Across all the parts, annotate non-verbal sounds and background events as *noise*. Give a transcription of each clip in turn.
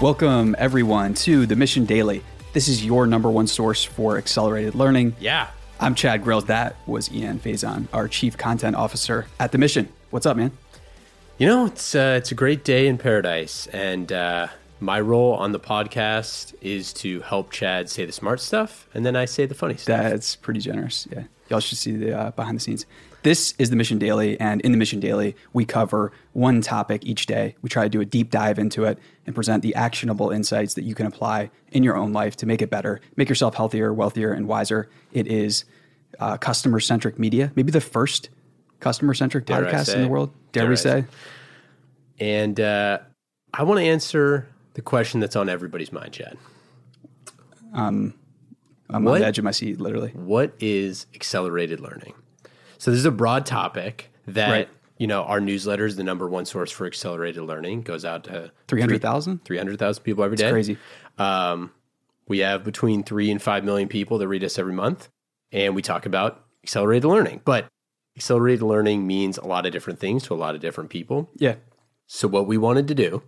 Welcome, everyone, to the Mission Daily. This is your number one source for accelerated learning. Yeah. I'm Chad Grills. That was Ian Faison, our Chief Content Officer at the Mission. What's up, man? You know, it's uh, it's a great day in paradise, and uh, my role on the podcast is to help Chad say the smart stuff, and then I say the funny stuff. That's pretty generous. Yeah. Y'all should see the uh, behind the scenes. This is the Mission Daily, and in the Mission Daily, we cover one topic each day. We try to do a deep dive into it and present the actionable insights that you can apply in your own life to make it better, make yourself healthier, wealthier, and wiser. It is uh, customer centric media, maybe the first customer centric podcast in the world. Dare, Dare we say? say? And uh, I want to answer the question that's on everybody's mind, Chad. I'm on What? the edge of my seat, literally. What is accelerated learning? So this is a broad topic that Right. you know our newsletter is the number one source for accelerated learning. Goes out to 300,000? three hundred thousand people every day. Crazy. Um, we have between three and five million people that read us every month, and we talk about accelerated learning. But accelerated learning means a lot of different things to a lot of different people. Yeah. So, what we wanted to do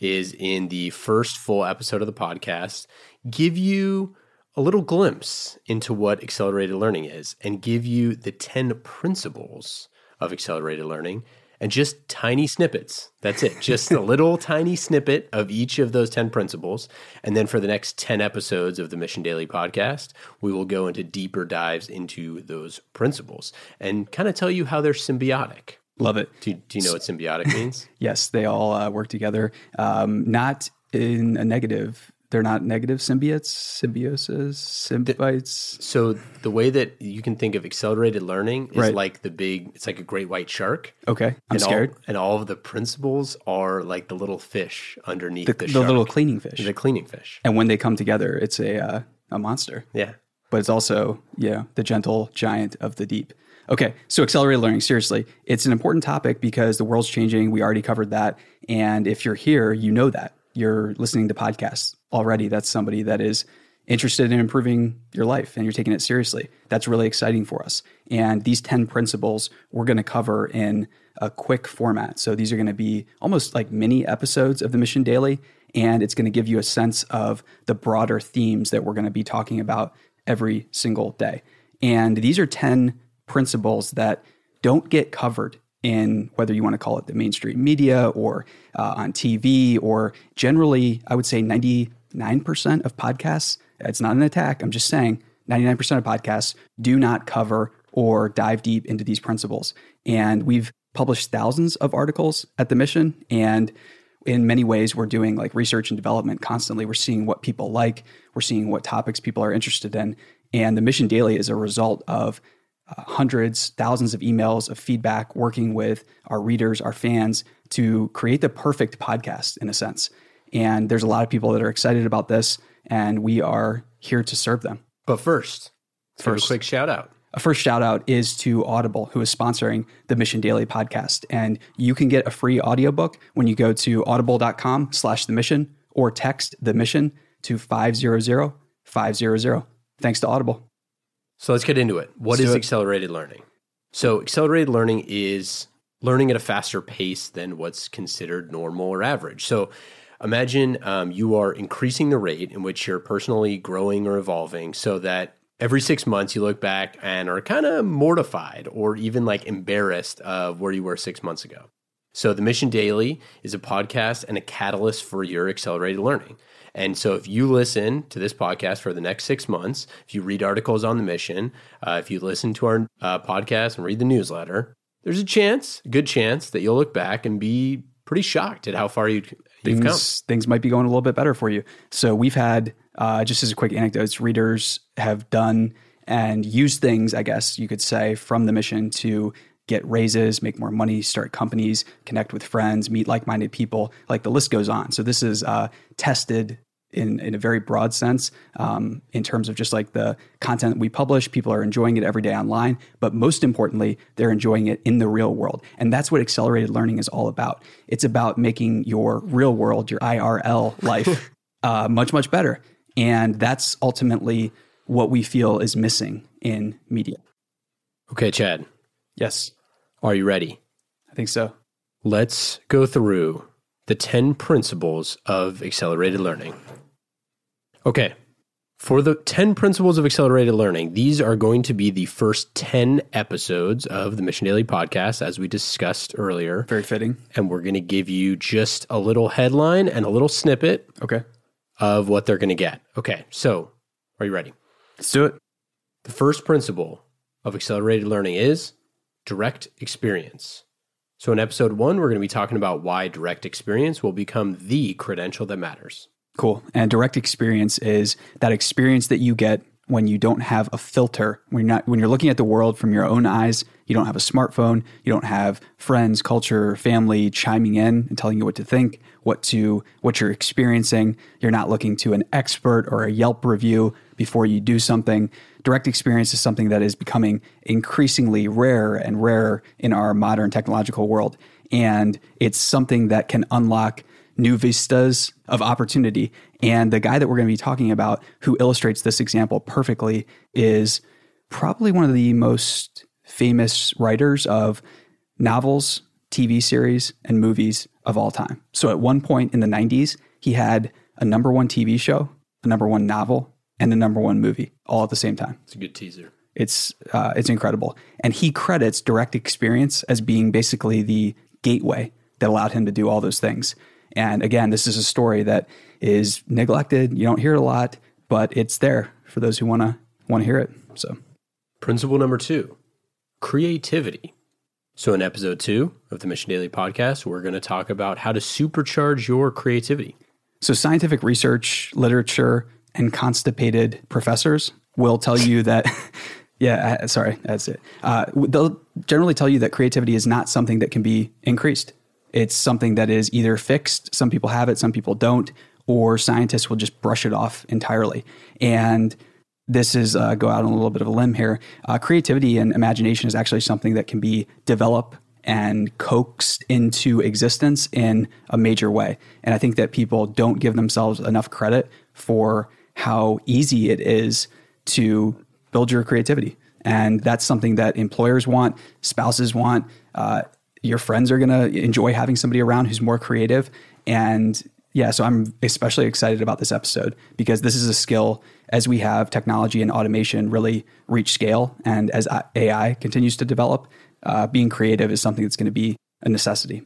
is in the first full episode of the podcast, give you a little glimpse into what accelerated learning is and give you the 10 principles of accelerated learning and just tiny snippets. That's it. Just a *laughs* little tiny snippet of each of those 10 principles. And then for the next 10 episodes of the Mission Daily podcast, we will go into deeper dives into those principles and kind of tell you how they're symbiotic. Love it. Do, do you know what symbiotic means? *laughs* Yes, they all uh, work together. Um, not in a negative. They're not negative symbiotes, symbiosis, symbiotes. So the way that you can think of accelerated learning is Right. like the big, it's like a great white shark. Okay, I'm and scared. All, and all of the principles are like the little fish underneath the the, the little cleaning fish. the cleaning fish. and when they come together, it's a uh, a monster. Yeah. But it's also yeah the gentle giant of the deep. Okay, so accelerated learning. Seriously, it's an important topic because the world's changing. We already covered that, and if you're here, you know that you're listening to podcasts already. That's somebody that is interested in improving your life and you're taking it seriously. That's really exciting for us. And these 10 principles we're going to cover in a quick format. So these are going to be almost like mini episodes of the Mission Daily. And it's going to give you a sense of the broader themes that we're going to be talking about every single day. And these are 10 principles that don't get covered in whether you want to call it the mainstream media or uh, on TV or generally, I would say 99% of podcasts. It's not an attack. I'm just saying 99% of podcasts do not cover or dive deep into these principles. And we've published thousands of articles at the mission. And in many ways, we're doing like research and development constantly. We're seeing what people like, we're seeing what topics people are interested in. And the Mission Daily is a result of uh, hundreds, thousands of emails of feedback, working with our readers, our fans to create the perfect podcast in a sense. And there's a lot of people that are excited about this, and we are here to serve them. But first, First. a quick shout out. A first shout out is to Audible, who is sponsoring the Mission Daily podcast. And you can get a free audiobook when you go to audible.com slash the mission or text the mission to 500 500. Thanks to Audible. So let's get into it. What Let's is it. accelerated learning? So accelerated learning is learning at a faster pace than what's considered normal or average. So imagine um, you are increasing the rate in which you're personally growing or evolving so that every six months you look back and are kind of mortified or even like embarrassed of where you were six months ago. So, The Mission Daily is a podcast and a catalyst for your accelerated learning. And so, if you listen to this podcast for the next six months, if you read articles on the mission, uh, if you listen to our uh, podcast and read the newsletter, there's a chance, a good chance, that you'll look back and be pretty shocked at how far you, you've come. things, things might be going a little bit better for you. So we've had, uh, just as a quick anecdote, readers have done and used things, I guess you could say, from the mission to get raises, make more money, start companies, connect with friends, meet like-minded people. Like the list goes on. So this is uh, tested in, in a very broad sense um, in terms of just like the content we publish. People are enjoying it every day online, but most importantly, they're enjoying it in the real world. And that's what accelerated learning is all about. It's about making your real world, your IRL *laughs* life, uh, much, much better. And that's ultimately what we feel is missing in media. Okay, Chad, Yes, are you ready? I think so. Let's go through the 10 principles of accelerated learning. Okay, for the 10 principles of accelerated learning, these are going to be the first 10 episodes of the Mission Daily podcast, as we discussed earlier. Very fitting. And we're going to give you just a little headline and a little snippet Okay. of what they're going to get. Okay, so are you ready? Let's do it. The first principle of accelerated learning is direct experience. So, in episode one, we're going to be talking about why direct experience will become the credential that matters. Cool. And direct experience is that experience that you get when you don't have a filter, when you're not when you're looking at the world from your own eyes, you don't have a smartphone, you don't have friends, culture, family chiming in and telling you what to think, what to what you're experiencing. You're not looking to an expert or a Yelp review before you do something. Direct experience is something that is becoming increasingly rare and rarer in our modern technological world. And it's something that can unlock new vistas of opportunity. And the guy that we're going to be talking about who illustrates this example perfectly is probably one of the most famous writers of novels, TV series, and movies of all time. So at one point in the 90s, he had a number one TV show, a number one novel, and a number one movie all at the same time. It's a good teaser. It's uh, it's incredible, and he credits direct experience as being basically the gateway that allowed him to do all those things. And again, this is a story that is neglected. You don't hear it a lot, but it's there for those who want to want to hear it. So, principle number 2, creativity. So in episode 2 of the Mission Daily podcast, we're going to talk about how to supercharge your creativity. So scientific research, literature, and constipated professors will tell you *laughs* that yeah, uh, sorry, that's it. Uh, they'll generally tell you that creativity is not something that can be increased. It's something that is either fixed, some people have it, some people don't, or scientists will just brush it off entirely. And this is uh, go out on a little bit of a limb here. Uh, creativity and imagination is actually something that can be developed and coaxed into existence in a major way. And I think that people don't give themselves enough credit for how easy it is to build your creativity. And that's something that employers want, spouses want. Uh, your friends are going to enjoy having somebody around who's more creative. And yeah, so I'm especially excited about this episode because this is a skill as we have technology and automation really reach scale. And as AI continues to develop, uh, being creative is something that's going to be a necessity.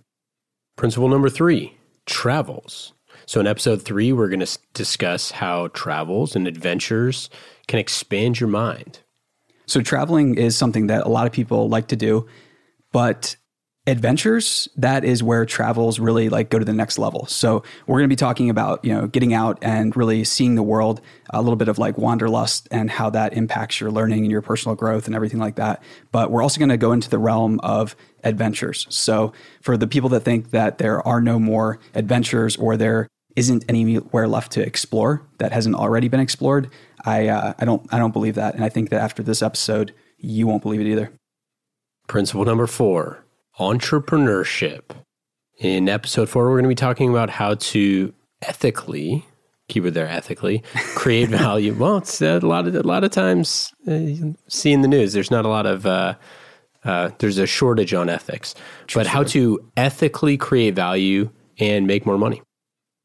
Principle number three travels. So, in episode three, we're going to discuss how travels and adventures can expand your mind. So, traveling is something that a lot of people like to do, but adventures that is where travels really like go to the next level. So we're going to be talking about you know getting out and really seeing the world a little bit of like wanderlust and how that impacts your learning and your personal growth and everything like that. But we're also going to go into the realm of adventures. So for the people that think that there are no more adventures or there isn't anywhere left to explore that hasn't already been explored i uh, i don't i don't believe that. And i think that after this episode you won't believe it either. Principle number 4 entrepreneurship. In episode four, we're going to be talking about how to ethically keep it there ethically *laughs* create value. well, it's a lot of a lot of times uh, see in the news. There's not a lot of uh, uh, there's a shortage on ethics, True but how to ethically create value and make more money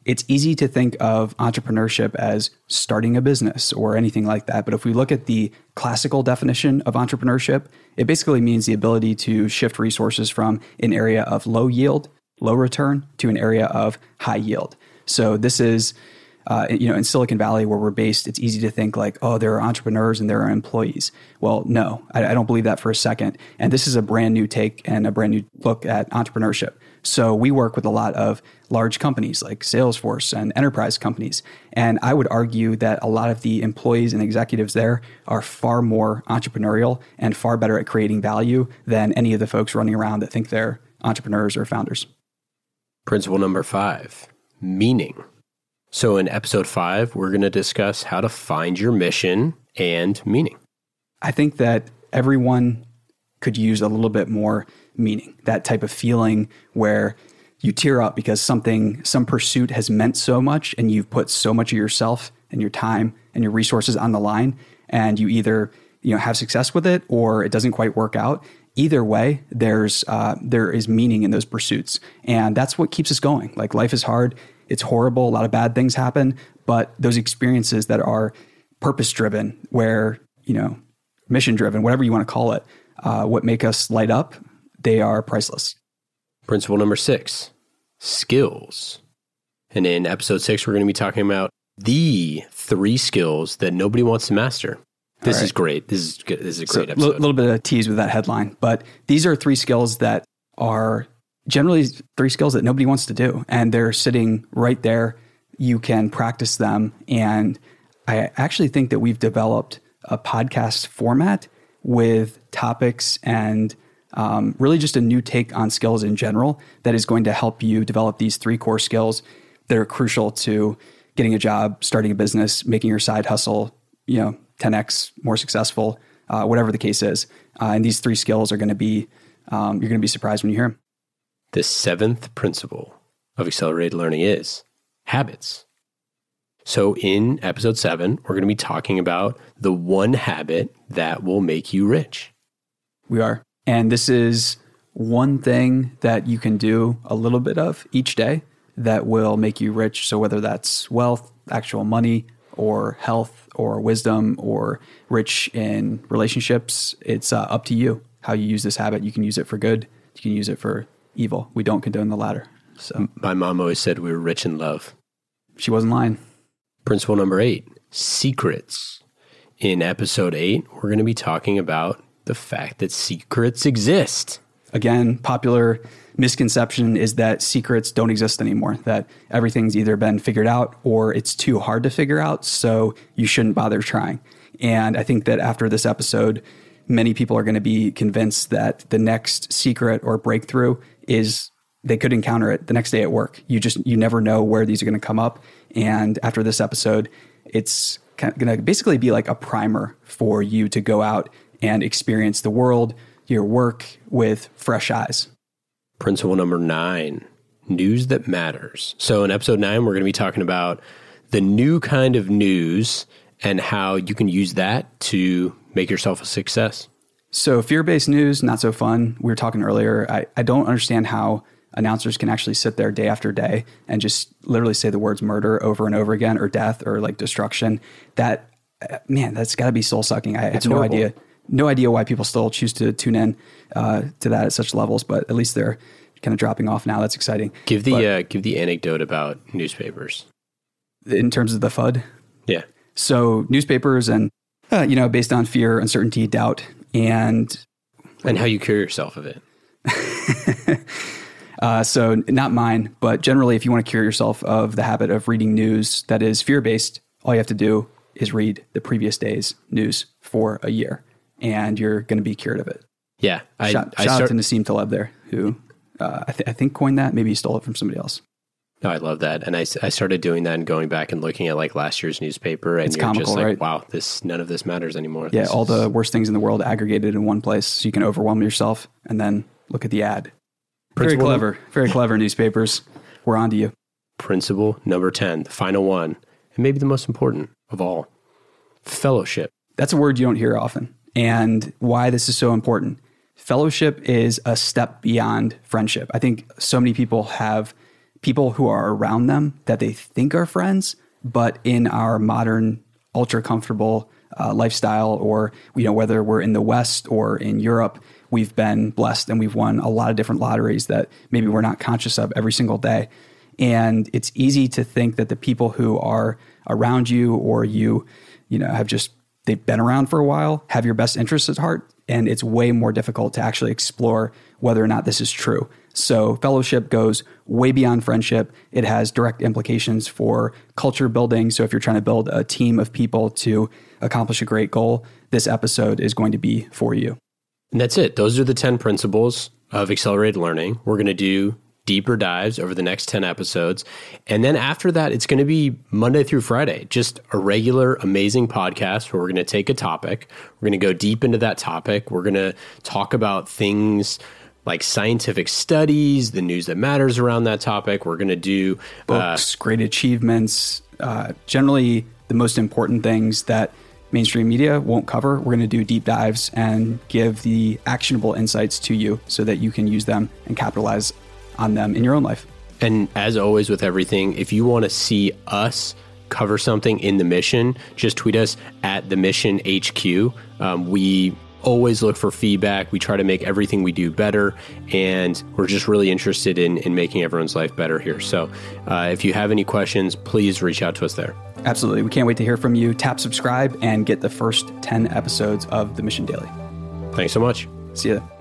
it's easy to think of entrepreneurship as starting a business or anything like that. But if we look at the classical definition of entrepreneurship, it basically means the ability to shift resources from an area of low yield, low return to an area of high yield. So this is, uh, you know, in Silicon Valley where we're based, it's easy to think like, oh, there are entrepreneurs and there are employees. Well, no, I, I don't believe that for a second. And this is a brand new take and a brand new look at entrepreneurship. So we work with a lot of large companies like Salesforce and enterprise companies. And I would argue that a lot of the employees and executives there are far more entrepreneurial and far better at creating value than any of the folks running around that think they're entrepreneurs or founders. Principle number five meaning. So, in episode five, we're going to discuss how to find your mission and meaning. I think that everyone could use a little bit more meaning, that type of feeling where you tear up because something, some pursuit has meant so much and you've put so much of yourself and your time and your resources on the line and you either you know have success with it or it doesn't quite work out. Either way, there's uh, there is meaning in those pursuits, and that's what keeps us going. Like life is hard, it's horrible, a lot of bad things happen, but those experiences that are purpose driven, where you know mission driven, whatever you want to call it, uh, what make us light up, they are priceless. Principle number six: skills. And in episode six, we're going to be talking about the three skills that nobody wants to master. This right. is great. This is good. This is a great so, episode. A little bit of tease with that headline, but these are three skills that are generally three skills that nobody wants to do, and they're sitting right there. You can practice them, and I actually think that we've developed a podcast format with topics and um, really just a new take on skills in general that is going to help you develop these three core skills that are crucial to getting a job, starting a business, making your side hustle, you know, 10x more successful, uh, whatever the case is. Uh, and these three skills are going to be, um, you're going to be surprised when you hear them. The seventh principle of accelerated learning is habits. So, in episode seven, we're going to be talking about the one habit that will make you rich. We are. And this is one thing that you can do a little bit of each day that will make you rich. So, whether that's wealth, actual money, or health, or wisdom, or rich in relationships, it's uh, up to you how you use this habit. You can use it for good, you can use it for evil. We don't condone the latter. So, my mom always said we were rich in love. She wasn't lying. Principle number eight secrets. In episode eight, we're going to be talking about the fact that secrets exist. Again, popular misconception is that secrets don't exist anymore, that everything's either been figured out or it's too hard to figure out, so you shouldn't bother trying. And I think that after this episode, many people are going to be convinced that the next secret or breakthrough is they could encounter it the next day at work. You just you never know where these are going to come up. And after this episode, it's going to basically be like a primer for you to go out and experience the world, your work with fresh eyes. Principle number nine news that matters. So, in episode nine, we're going to be talking about the new kind of news and how you can use that to make yourself a success. So, fear based news, not so fun. We were talking earlier. I, I don't understand how announcers can actually sit there day after day and just literally say the words murder over and over again or death or like destruction. That, uh, man, that's got to be soul sucking. I it's have no horrible. idea no idea why people still choose to tune in uh, to that at such levels, but at least they're kind of dropping off now. That's exciting. Give the uh, give the anecdote about newspapers in terms of the FUD. Yeah. So newspapers and uh, you know based on fear, uncertainty, doubt, and and how you cure yourself of it. *laughs* uh, so not mine, but generally, if you want to cure yourself of the habit of reading news that is fear based, all you have to do is read the previous day's news for a year and you're going to be cured of it. Yeah. I, shout, I shout start, out to Nassim Taleb there, who uh, I, th- I think coined that. Maybe he stole it from somebody else. No, I love that, and I, I started doing that and going back and looking at like last year's newspaper, and it's you're comical, just like, right? wow, this none of this matters anymore. Yeah, this all is... the worst things in the world aggregated in one place, so you can overwhelm yourself, and then look at the ad. Principle very clever, very clever newspapers. We're on to you. Principle number ten, the final one, and maybe the most important of all: fellowship. That's a word you don't hear often and why this is so important. Fellowship is a step beyond friendship. I think so many people have people who are around them that they think are friends, but in our modern, ultra comfortable uh, lifestyle, or you know whether we're in the West or in Europe, we've been blessed and we've won a lot of different lotteries that maybe we're not conscious of every single day. And it's easy to think that the people who are around you or you, you know, have just they've been around for a while, have your best interests at heart, and it's way more difficult to actually explore whether or not this is true. So, fellowship goes way beyond friendship. It has direct implications for culture building. So, if you're trying to build a team of people to accomplish a great goal, this episode is going to be for you. And that's it. Those are the 10 principles of accelerated learning. We're going to do deeper dives over the next 10 episodes. And then after that, it's going to be Monday through Friday, just a regular, amazing podcast where we're going to take a topic. We're going to go deep into that topic. We're going to talk about things like scientific studies, the news that matters around that topic. We're going to do uh, books, uh, great achievements, uh, generally the most important things that mainstream media won't cover. We're going to do deep dives and give the actionable insights to you so that you can use them and capitalize on them in your own life. And as always, with everything, if you want to see us cover something in the mission, just tweet us at the mission HQ. Um, we always look for feedback. We try to make everything we do better, and we're just really interested in, in making everyone's life better here. So uh, if you have any questions, please reach out to us there. Absolutely. We can't wait to hear from you. Tap subscribe and get the first 10 episodes of The Mission Daily. Thanks so much. See you.